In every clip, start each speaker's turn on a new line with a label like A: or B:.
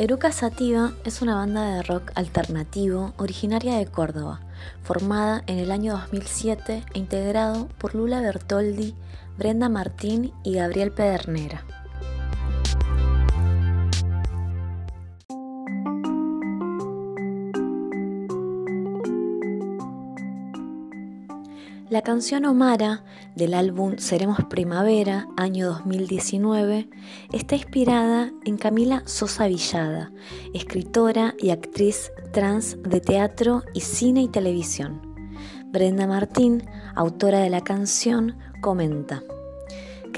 A: Eruca Sativa es una banda de rock alternativo originaria de Córdoba, formada en el año 2007 e integrado por Lula Bertoldi, Brenda Martín y Gabriel Pedernera. La canción Omara del álbum Seremos Primavera, año 2019, está inspirada en Camila Sosa Villada, escritora y actriz trans de teatro y cine y televisión. Brenda Martín, autora de la canción, comenta,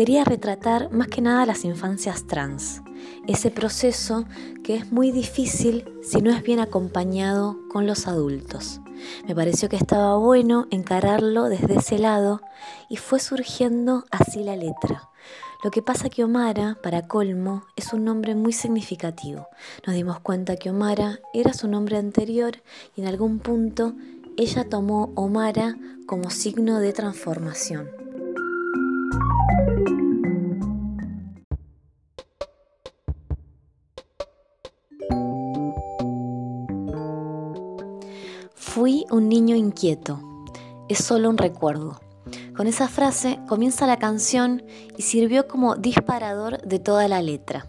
A: quería retratar más que nada las infancias trans, ese proceso que es muy difícil si no es bien acompañado con los adultos. Me pareció que estaba bueno encararlo desde ese lado y fue surgiendo así la letra. Lo que pasa que Omara, para colmo, es un nombre muy significativo. Nos dimos cuenta que Omara era su nombre anterior y en algún punto ella tomó Omara como signo de transformación. Fui un niño inquieto. Es solo un recuerdo. Con esa frase comienza la canción y sirvió como disparador de toda la letra.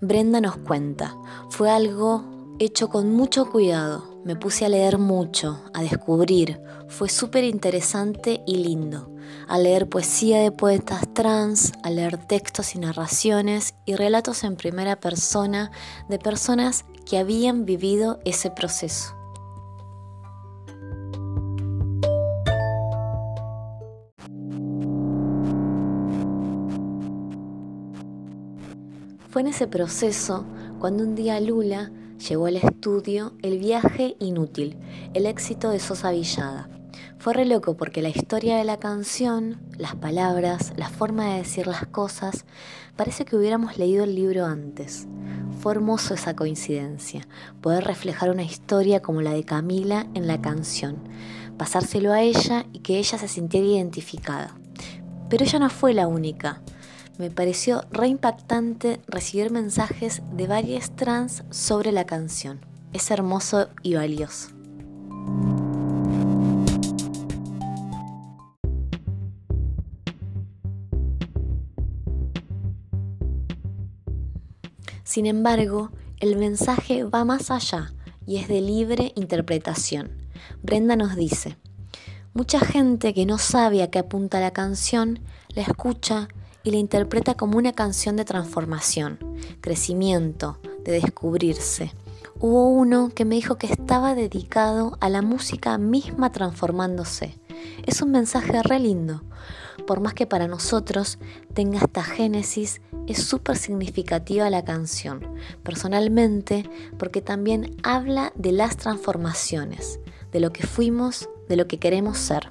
A: Brenda nos cuenta, fue algo hecho con mucho cuidado. Me puse a leer mucho, a descubrir. Fue súper interesante y lindo. A leer poesía de poetas trans, a leer textos y narraciones y relatos en primera persona de personas que habían vivido ese proceso. Fue en ese proceso cuando un día Lula llegó al estudio El viaje inútil, el éxito de Sosa Villada. Fue re loco porque la historia de la canción, las palabras, la forma de decir las cosas, parece que hubiéramos leído el libro antes. Fue hermoso esa coincidencia, poder reflejar una historia como la de Camila en la canción, pasárselo a ella y que ella se sintiera identificada. Pero ella no fue la única me pareció re impactante recibir mensajes de varias trans sobre la canción. Es hermoso y valioso. Sin embargo, el mensaje va más allá y es de libre interpretación. Brenda nos dice, mucha gente que no sabe a qué apunta la canción, la escucha y la interpreta como una canción de transformación, crecimiento, de descubrirse. Hubo uno que me dijo que estaba dedicado a la música misma transformándose. Es un mensaje re lindo. Por más que para nosotros tenga esta génesis, es súper significativa la canción. Personalmente, porque también habla de las transformaciones, de lo que fuimos, de lo que queremos ser.